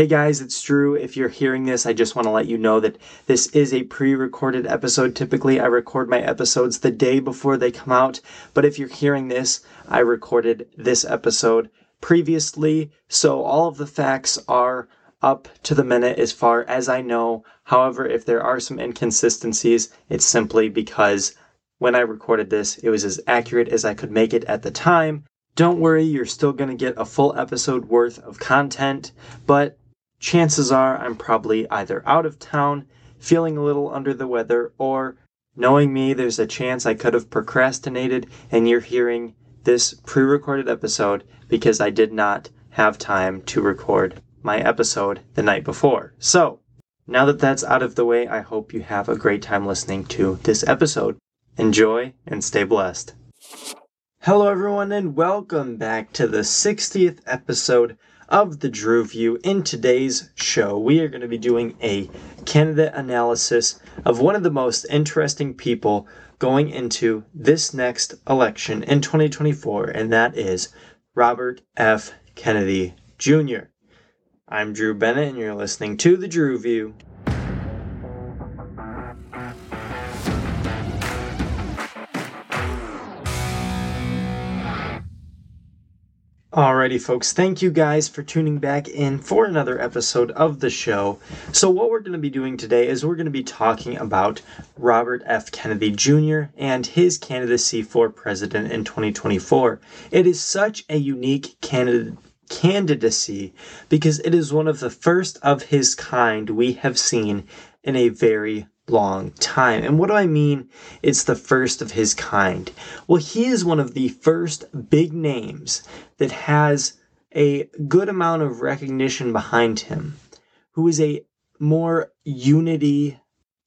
Hey guys, it's Drew. If you're hearing this, I just want to let you know that this is a pre recorded episode. Typically, I record my episodes the day before they come out, but if you're hearing this, I recorded this episode previously, so all of the facts are up to the minute as far as I know. However, if there are some inconsistencies, it's simply because when I recorded this, it was as accurate as I could make it at the time. Don't worry, you're still going to get a full episode worth of content, but chances are I'm probably either out of town, feeling a little under the weather, or knowing me, there's a chance I could have procrastinated and you're hearing this pre recorded episode because I did not have time to record my episode the night before. So, now that that's out of the way, I hope you have a great time listening to this episode. Enjoy and stay blessed. Hello, everyone, and welcome back to the 60th episode of the Drew View. In today's show, we are going to be doing a candidate analysis of one of the most interesting people going into this next election in 2024, and that is Robert F. Kennedy Jr. I'm Drew Bennett, and you're listening to the Drew View. Alrighty, folks, thank you guys for tuning back in for another episode of the show. So, what we're going to be doing today is we're going to be talking about Robert F. Kennedy Jr. and his candidacy for president in 2024. It is such a unique candidacy because it is one of the first of his kind we have seen in a very long time. And what do I mean? It's the first of his kind. Well, he is one of the first big names that has a good amount of recognition behind him, who is a more unity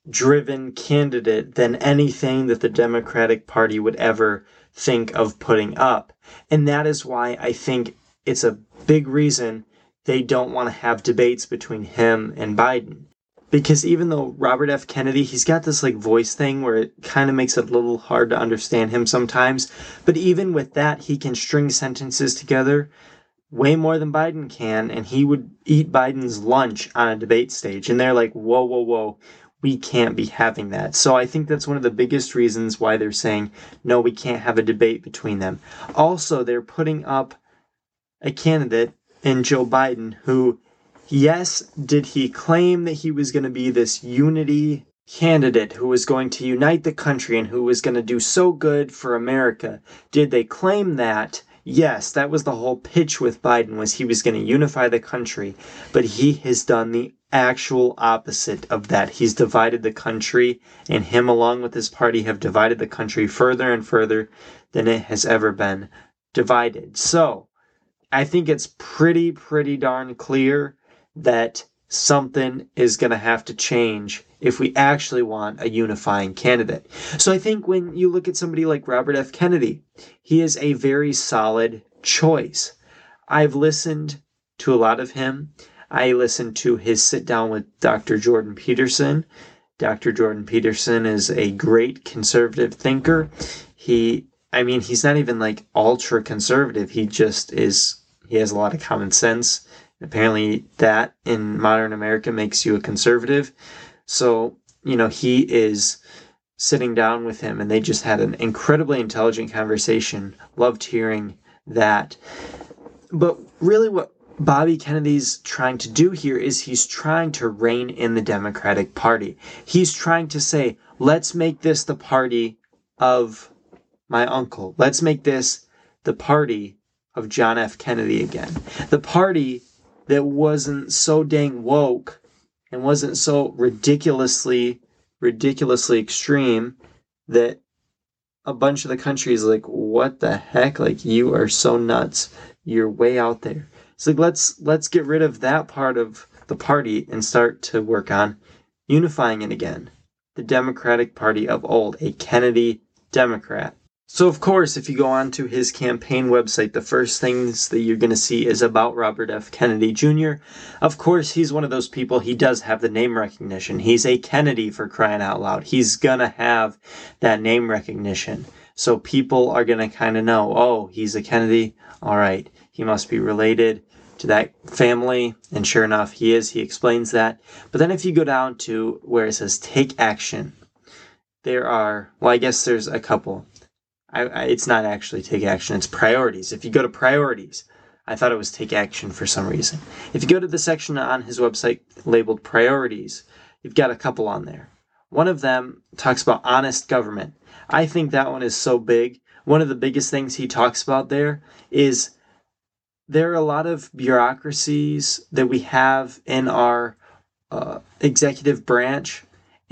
driven candidate than anything that the Democratic Party would ever think of putting up. And that is why I think it's a big reason they don't want to have debates between him and Biden because even though Robert F. Kennedy, he's got this like voice thing where it kind of makes it a little hard to understand him sometimes. But even with that, he can string sentences together way more than Biden can, and he would eat Biden's lunch on a debate stage. And they're like, whoa, whoa, whoa, we can't be having that. So I think that's one of the biggest reasons why they're saying, no, we can't have a debate between them. Also, they're putting up a candidate in Joe Biden who Yes, did he claim that he was going to be this unity candidate who was going to unite the country and who was going to do so good for America? Did they claim that? Yes, that was the whole pitch with Biden was he was going to unify the country, but he has done the actual opposite of that. He's divided the country and him along with his party have divided the country further and further than it has ever been divided. So, I think it's pretty pretty darn clear that something is going to have to change if we actually want a unifying candidate. So I think when you look at somebody like Robert F. Kennedy, he is a very solid choice. I've listened to a lot of him. I listened to his sit down with Dr. Jordan Peterson. Dr. Jordan Peterson is a great conservative thinker. He, I mean, he's not even like ultra conservative. He just is, he has a lot of common sense Apparently, that in modern America makes you a conservative. So, you know, he is sitting down with him and they just had an incredibly intelligent conversation. Loved hearing that. But really, what Bobby Kennedy's trying to do here is he's trying to rein in the Democratic Party. He's trying to say, let's make this the party of my uncle. Let's make this the party of John F. Kennedy again. The party that wasn't so dang woke and wasn't so ridiculously ridiculously extreme that a bunch of the country is like what the heck? Like you are so nuts. You're way out there. It's like let's let's get rid of that part of the party and start to work on unifying it again. The democratic party of old a kennedy democrat so, of course, if you go on to his campaign website, the first things that you're going to see is about Robert F. Kennedy Jr. Of course, he's one of those people, he does have the name recognition. He's a Kennedy for crying out loud. He's going to have that name recognition. So, people are going to kind of know, oh, he's a Kennedy. All right, he must be related to that family. And sure enough, he is. He explains that. But then if you go down to where it says take action, there are, well, I guess there's a couple. I, I, it's not actually take action, it's priorities. If you go to priorities, I thought it was take action for some reason. If you go to the section on his website labeled priorities, you've got a couple on there. One of them talks about honest government. I think that one is so big. One of the biggest things he talks about there is there are a lot of bureaucracies that we have in our uh, executive branch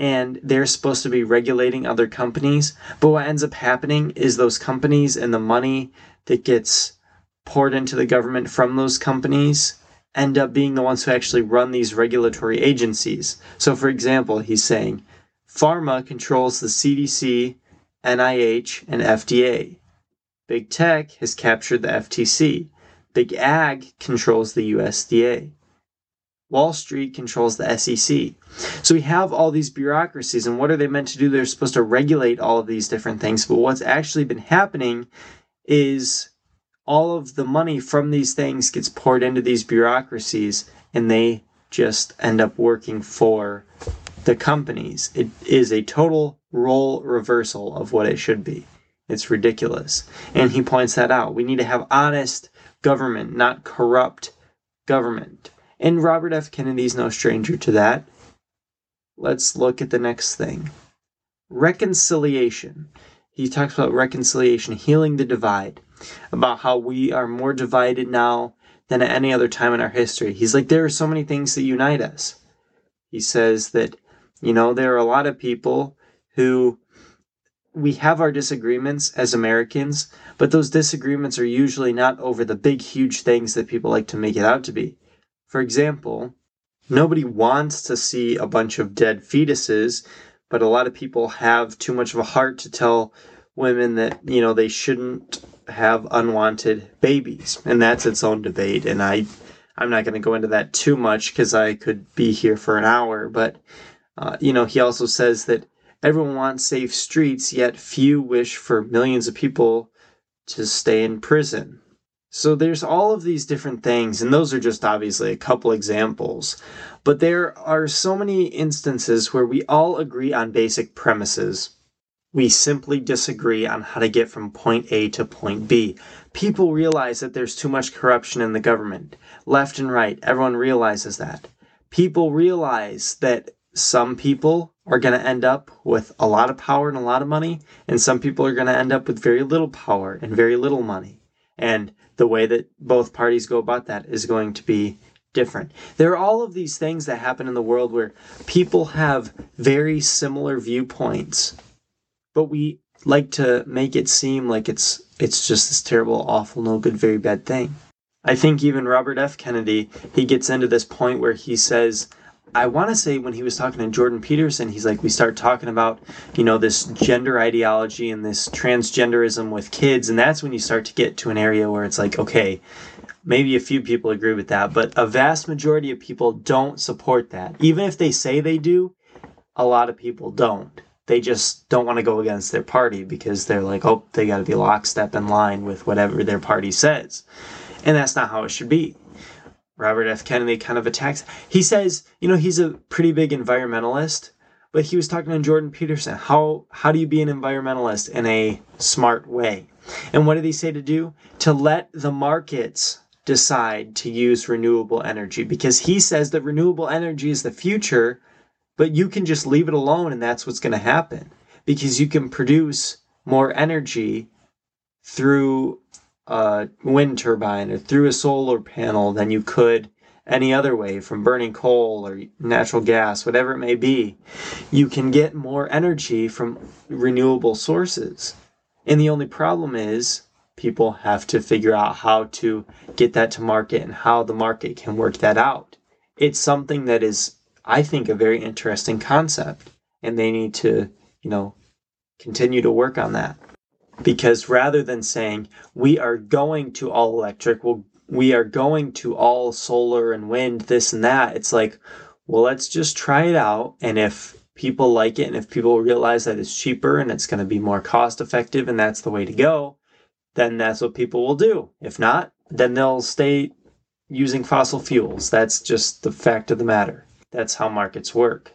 and they're supposed to be regulating other companies. But what ends up happening is those companies and the money that gets poured into the government from those companies end up being the ones who actually run these regulatory agencies. So, for example, he's saying pharma controls the CDC, NIH, and FDA. Big tech has captured the FTC. Big ag controls the USDA. Wall Street controls the SEC. So we have all these bureaucracies, and what are they meant to do? They're supposed to regulate all of these different things. But what's actually been happening is all of the money from these things gets poured into these bureaucracies, and they just end up working for the companies. It is a total role reversal of what it should be. It's ridiculous. And he points that out. We need to have honest government, not corrupt government. And Robert F. Kennedy's no stranger to that. Let's look at the next thing reconciliation. He talks about reconciliation, healing the divide, about how we are more divided now than at any other time in our history. He's like, there are so many things that unite us. He says that, you know, there are a lot of people who we have our disagreements as Americans, but those disagreements are usually not over the big, huge things that people like to make it out to be. For example, nobody wants to see a bunch of dead fetuses, but a lot of people have too much of a heart to tell women that, you know, they shouldn't have unwanted babies. And that's its own debate. And I, I'm not going to go into that too much because I could be here for an hour. But, uh, you know, he also says that everyone wants safe streets, yet few wish for millions of people to stay in prison. So there's all of these different things, and those are just obviously a couple examples. But there are so many instances where we all agree on basic premises. We simply disagree on how to get from point A to point B. People realize that there's too much corruption in the government. Left and right, everyone realizes that. People realize that some people are going to end up with a lot of power and a lot of money, and some people are going to end up with very little power and very little money. And the way that both parties go about that is going to be different. There are all of these things that happen in the world where people have very similar viewpoints, but we like to make it seem like it's it's just this terrible, awful, no good, very bad thing. I think even Robert F. Kennedy, he gets into this point where he says I want to say when he was talking to Jordan Peterson, he's like, we start talking about, you know, this gender ideology and this transgenderism with kids. And that's when you start to get to an area where it's like, okay, maybe a few people agree with that, but a vast majority of people don't support that. Even if they say they do, a lot of people don't. They just don't want to go against their party because they're like, oh, they got to be lockstep in line with whatever their party says. And that's not how it should be. Robert F. Kennedy kind of attacks. He says, you know, he's a pretty big environmentalist, but he was talking to Jordan Peterson. How how do you be an environmentalist in a smart way? And what did he say to do? To let the markets decide to use renewable energy because he says that renewable energy is the future, but you can just leave it alone and that's what's going to happen because you can produce more energy through a wind turbine or through a solar panel than you could any other way from burning coal or natural gas, whatever it may be. You can get more energy from renewable sources. And the only problem is people have to figure out how to get that to market and how the market can work that out. It's something that is, I think, a very interesting concept, and they need to, you know, continue to work on that because rather than saying we are going to all electric, well, we are going to all solar and wind, this and that, it's like, well, let's just try it out. And if people like it and if people realize that it's cheaper and it's going to be more cost effective and that's the way to go, then that's what people will do. If not, then they'll stay using fossil fuels. That's just the fact of the matter. That's how markets work.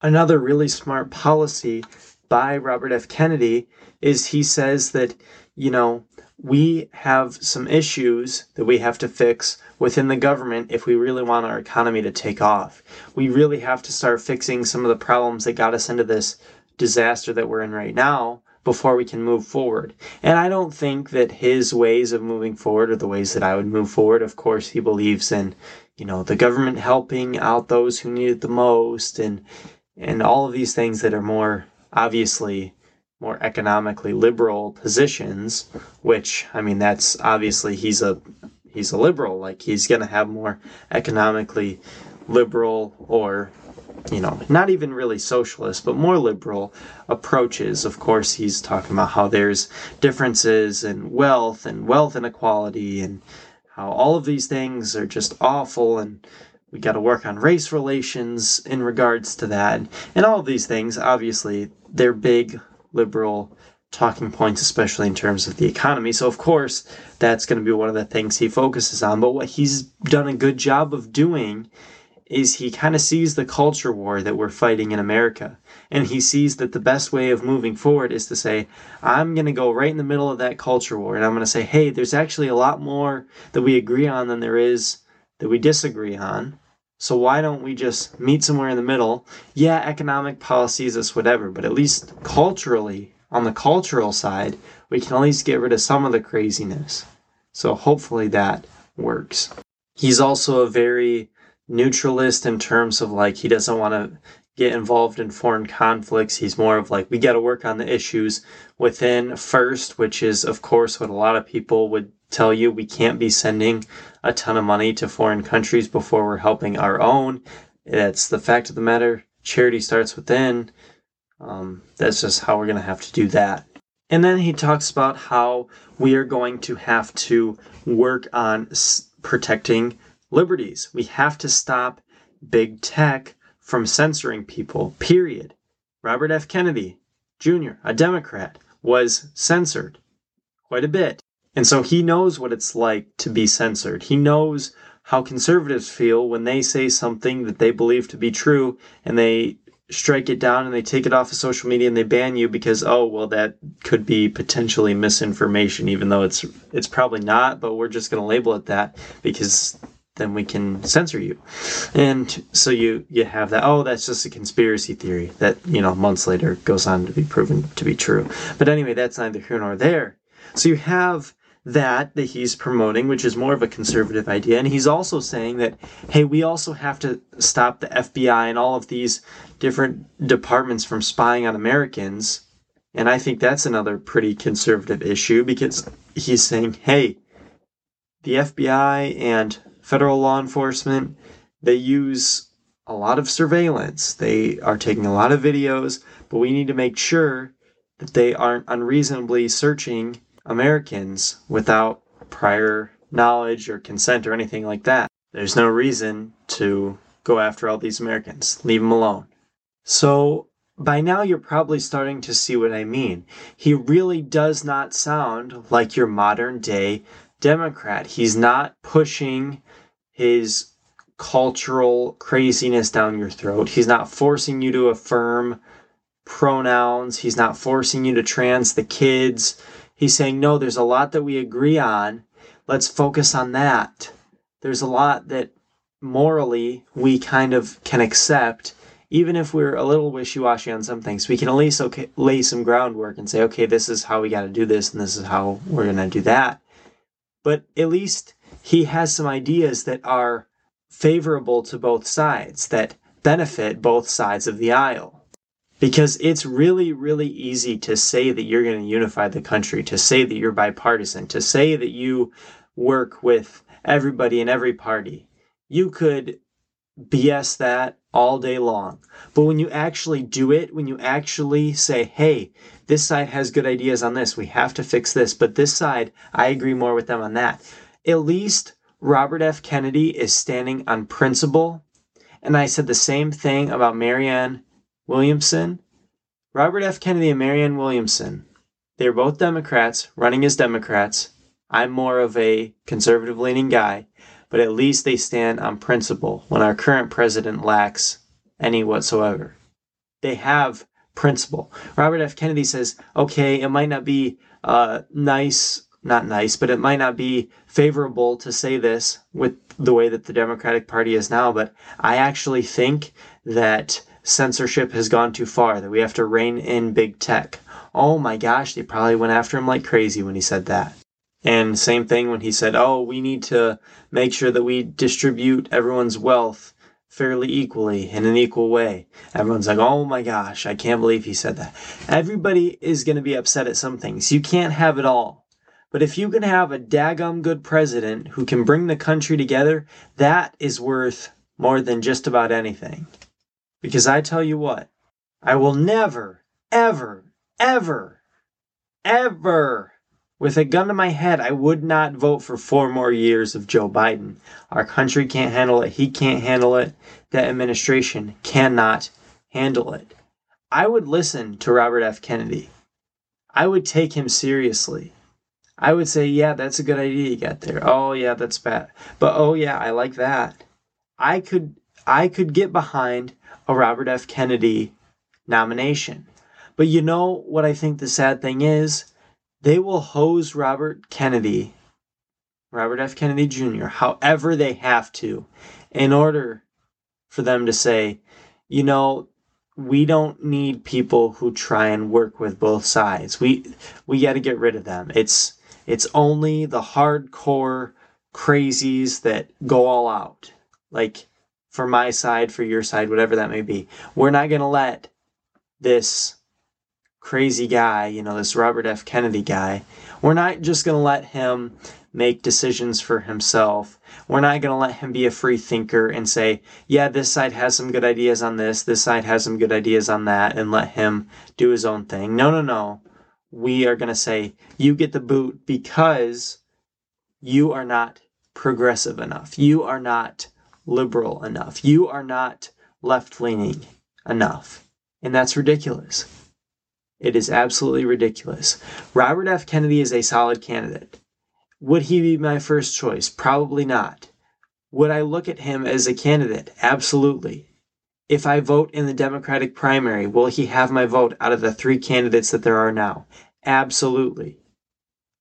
Another really smart policy by Robert F. Kennedy is he says that, you know, we have some issues that we have to fix within the government if we really want our economy to take off. We really have to start fixing some of the problems that got us into this disaster that we're in right now before we can move forward. And I don't think that his ways of moving forward are the ways that I would move forward. Of course, he believes in, you know, the government helping out those who need it the most and and all of these things that are more obviously more economically liberal positions, which I mean that's obviously he's a he's a liberal, like he's going to have more economically liberal or you know, not even really socialist, but more liberal approaches. Of course, he's talking about how there's differences in wealth and wealth inequality and how all of these things are just awful and we got to work on race relations in regards to that. And all of these things, obviously, they're big liberal talking points, especially in terms of the economy. So, of course, that's going to be one of the things he focuses on. But what he's done a good job of doing is he kind of sees the culture war that we're fighting in America. And he sees that the best way of moving forward is to say, I'm going to go right in the middle of that culture war. And I'm going to say, hey, there's actually a lot more that we agree on than there is that we disagree on. So why don't we just meet somewhere in the middle? Yeah, economic policies is whatever, but at least culturally, on the cultural side, we can at least get rid of some of the craziness. So hopefully that works. He's also a very neutralist in terms of like he doesn't want to get involved in foreign conflicts. He's more of like we got to work on the issues within first, which is of course what a lot of people would tell you. We can't be sending a ton of money to foreign countries before we're helping our own. That's the fact of the matter. Charity starts within. Um, that's just how we're going to have to do that. And then he talks about how we are going to have to work on s- protecting liberties. We have to stop big tech from censoring people, period. Robert F. Kennedy Jr., a Democrat, was censored quite a bit. And so he knows what it's like to be censored. He knows how conservatives feel when they say something that they believe to be true and they strike it down and they take it off of social media and they ban you because oh well that could be potentially misinformation even though it's it's probably not but we're just going to label it that because then we can censor you. And so you you have that. Oh, that's just a conspiracy theory that you know months later goes on to be proven to be true. But anyway, that's neither here nor there. So you have that that he's promoting, which is more of a conservative idea, and he's also saying that hey, we also have to stop the FBI and all of these different departments from spying on Americans. And I think that's another pretty conservative issue because he's saying, hey, the FBI and federal law enforcement, they use a lot of surveillance. They are taking a lot of videos, but we need to make sure that they aren't unreasonably searching Americans without prior knowledge or consent or anything like that. There's no reason to go after all these Americans. Leave them alone. So, by now you're probably starting to see what I mean. He really does not sound like your modern day Democrat. He's not pushing his cultural craziness down your throat. He's not forcing you to affirm pronouns. He's not forcing you to trans the kids. He's saying, no, there's a lot that we agree on. Let's focus on that. There's a lot that morally we kind of can accept, even if we're a little wishy washy on some things. We can at least okay, lay some groundwork and say, okay, this is how we got to do this, and this is how we're going to do that. But at least he has some ideas that are favorable to both sides, that benefit both sides of the aisle. Because it's really, really easy to say that you're going to unify the country, to say that you're bipartisan, to say that you work with everybody in every party. You could BS that all day long. But when you actually do it, when you actually say, hey, this side has good ideas on this, we have to fix this, but this side, I agree more with them on that at least Robert F. Kennedy is standing on principle. And I said the same thing about Marianne Williamson. Robert F. Kennedy and Marianne Williamson, they're both Democrats, running as Democrats. I'm more of a conservative leaning guy. but at least they stand on principle when our current president lacks any whatsoever. They have principle. Robert F. Kennedy says, okay, it might not be uh, nice, not nice, but it might not be favorable to say this with the way that the Democratic Party is now, but I actually think that censorship has gone too far, that we have to rein in big tech. Oh my gosh, they probably went after him like crazy when he said that. And same thing when he said, oh, we need to make sure that we distribute everyone's wealth fairly equally in an equal way. Everyone's like, oh my gosh, I can't believe he said that. Everybody is going to be upset at some things. You can't have it all. But if you can have a daggum good president who can bring the country together, that is worth more than just about anything. Because I tell you what, I will never, ever, ever, ever, with a gun to my head, I would not vote for four more years of Joe Biden. Our country can't handle it. He can't handle it. That administration cannot handle it. I would listen to Robert F. Kennedy. I would take him seriously. I would say, yeah, that's a good idea you got there. Oh yeah, that's bad. But oh yeah, I like that. I could I could get behind a Robert F. Kennedy nomination. But you know what I think the sad thing is? They will hose Robert Kennedy, Robert F. Kennedy Jr., however they have to, in order for them to say, you know, we don't need people who try and work with both sides. We we got to get rid of them. It's it's only the hardcore crazies that go all out. Like for my side, for your side, whatever that may be. We're not going to let this crazy guy, you know, this Robert F. Kennedy guy, we're not just going to let him make decisions for himself. We're not going to let him be a free thinker and say, yeah, this side has some good ideas on this, this side has some good ideas on that, and let him do his own thing. No, no, no. We are going to say, you get the boot because you are not progressive enough. You are not liberal enough. You are not left leaning enough. And that's ridiculous. It is absolutely ridiculous. Robert F. Kennedy is a solid candidate. Would he be my first choice? Probably not. Would I look at him as a candidate? Absolutely. If I vote in the Democratic primary, will he have my vote out of the three candidates that there are now? Absolutely.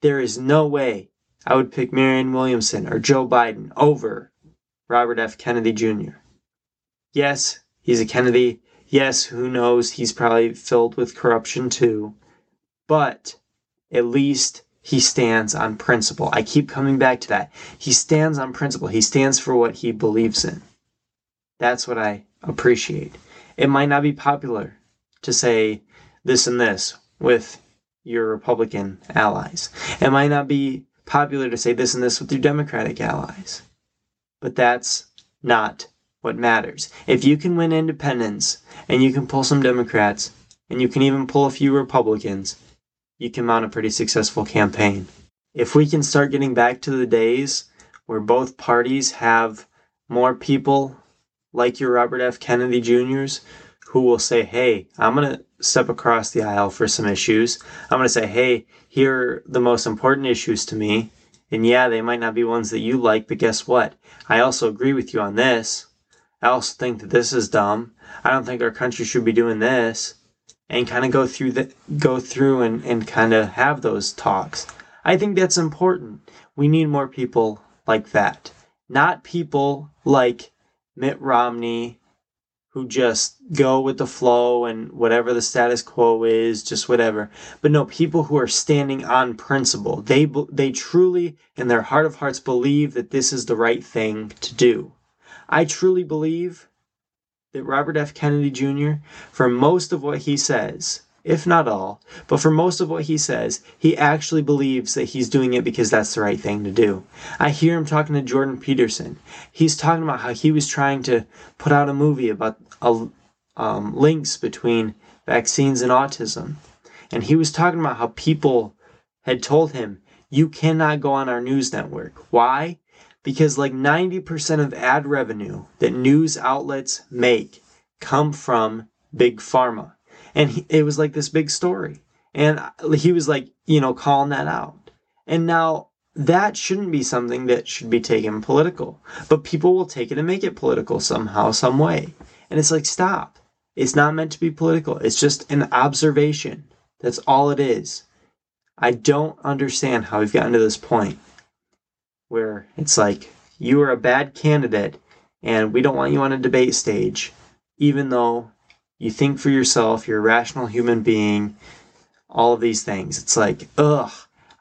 There is no way I would pick Marianne Williamson or Joe Biden over Robert F. Kennedy Jr. Yes, he's a Kennedy. Yes, who knows, he's probably filled with corruption too. But at least he stands on principle. I keep coming back to that. He stands on principle. He stands for what he believes in. That's what I appreciate. It might not be popular to say this and this with your Republican allies. It might not be popular to say this and this with your Democratic allies. But that's not what matters. If you can win independents and you can pull some Democrats and you can even pull a few Republicans, you can mount a pretty successful campaign. If we can start getting back to the days where both parties have more people like your Robert F. Kennedy Jr.'s who will say, hey, I'm going to step across the aisle for some issues. I'm going to say, hey, here are the most important issues to me. And yeah, they might not be ones that you like, but guess what? I also agree with you on this. I also think that this is dumb. I don't think our country should be doing this. And kind of go through the go through and, and kind of have those talks. I think that's important. We need more people like that. Not people like Mitt Romney who just go with the flow and whatever the status quo is, just whatever. But no, people who are standing on principle. They they truly in their heart of hearts believe that this is the right thing to do. I truly believe that Robert F. Kennedy Jr., for most of what he says, if not all, but for most of what he says, he actually believes that he's doing it because that's the right thing to do. I hear him talking to Jordan Peterson. He's talking about how he was trying to put out a movie about um, links between vaccines and autism. And he was talking about how people had told him, you cannot go on our news network. Why? Because like 90% of ad revenue that news outlets make come from big pharma and he, it was like this big story and he was like you know calling that out and now that shouldn't be something that should be taken political. But people will take it and make it political somehow, some way. And it's like, stop. It's not meant to be political. It's just an observation. That's all it is. I don't understand how we've gotten to this point where it's like, you are a bad candidate and we don't want you on a debate stage, even though you think for yourself, you're a rational human being, all of these things. It's like, ugh,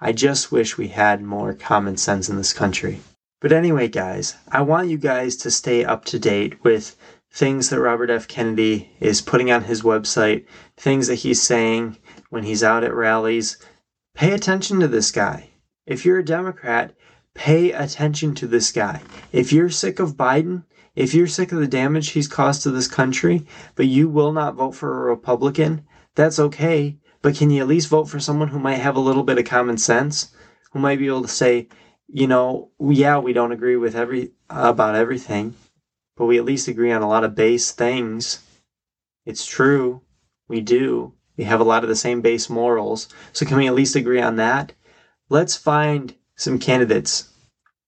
I just wish we had more common sense in this country. But anyway, guys, I want you guys to stay up to date with things that Robert F. Kennedy is putting on his website, things that he's saying when he's out at rallies. Pay attention to this guy. If you're a Democrat, pay attention to this guy. If you're sick of Biden, if you're sick of the damage he's caused to this country, but you will not vote for a Republican, that's okay. But can you at least vote for someone who might have a little bit of common sense, who might be able to say, you know, yeah, we don't agree with every about everything, but we at least agree on a lot of base things. It's true, we do. We have a lot of the same base morals. So can we at least agree on that? Let's find some candidates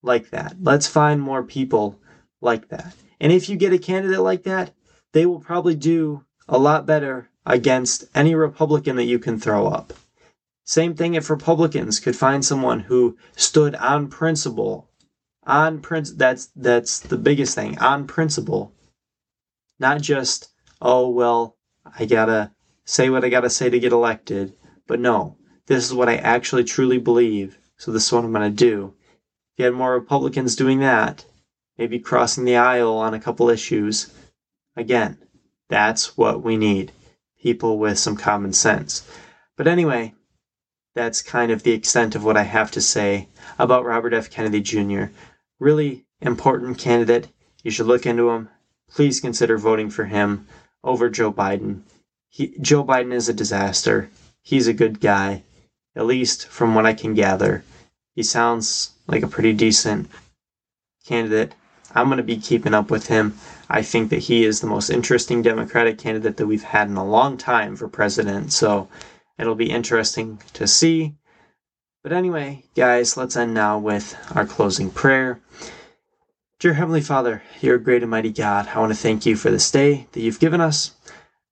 like that. Let's find more people like that. And if you get a candidate like that, they will probably do a lot better against any Republican that you can throw up. Same thing if Republicans could find someone who stood on principle, on prince that's that's the biggest thing, on principle. Not just, oh well, I gotta say what I gotta say to get elected, but no, this is what I actually truly believe, so this is what I'm gonna do. If you had more Republicans doing that, maybe crossing the aisle on a couple issues, again, that's what we need people with some common sense. But anyway, that's kind of the extent of what I have to say about Robert F. Kennedy Jr. Really important candidate. You should look into him. Please consider voting for him over Joe Biden. He, Joe Biden is a disaster. He's a good guy, at least from what I can gather. He sounds like a pretty decent candidate. I'm going to be keeping up with him. I think that he is the most interesting Democratic candidate that we've had in a long time for president. So it'll be interesting to see. But anyway, guys, let's end now with our closing prayer. Dear Heavenly Father, you're a great and mighty God. I want to thank you for this day that you've given us.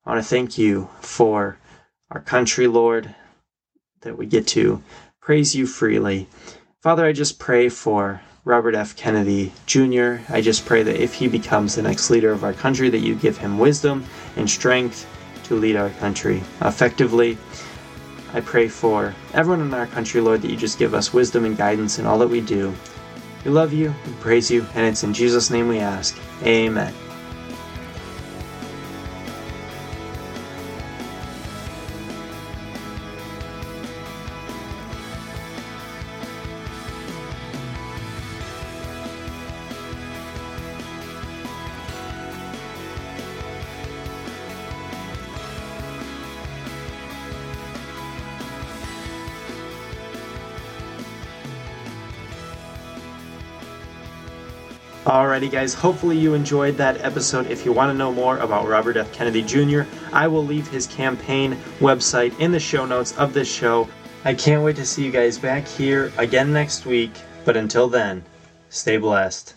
I want to thank you for our country, Lord, that we get to praise you freely. Father, I just pray for Robert F. Kennedy Jr. I just pray that if he becomes the next leader of our country, that you give him wisdom and strength to lead our country effectively. I pray for everyone in our country, Lord, that you just give us wisdom and guidance in all that we do. We love you, we praise you, and it's in Jesus' name we ask. Amen. Alrighty, guys, hopefully you enjoyed that episode. If you want to know more about Robert F. Kennedy Jr., I will leave his campaign website in the show notes of this show. I can't wait to see you guys back here again next week, but until then, stay blessed.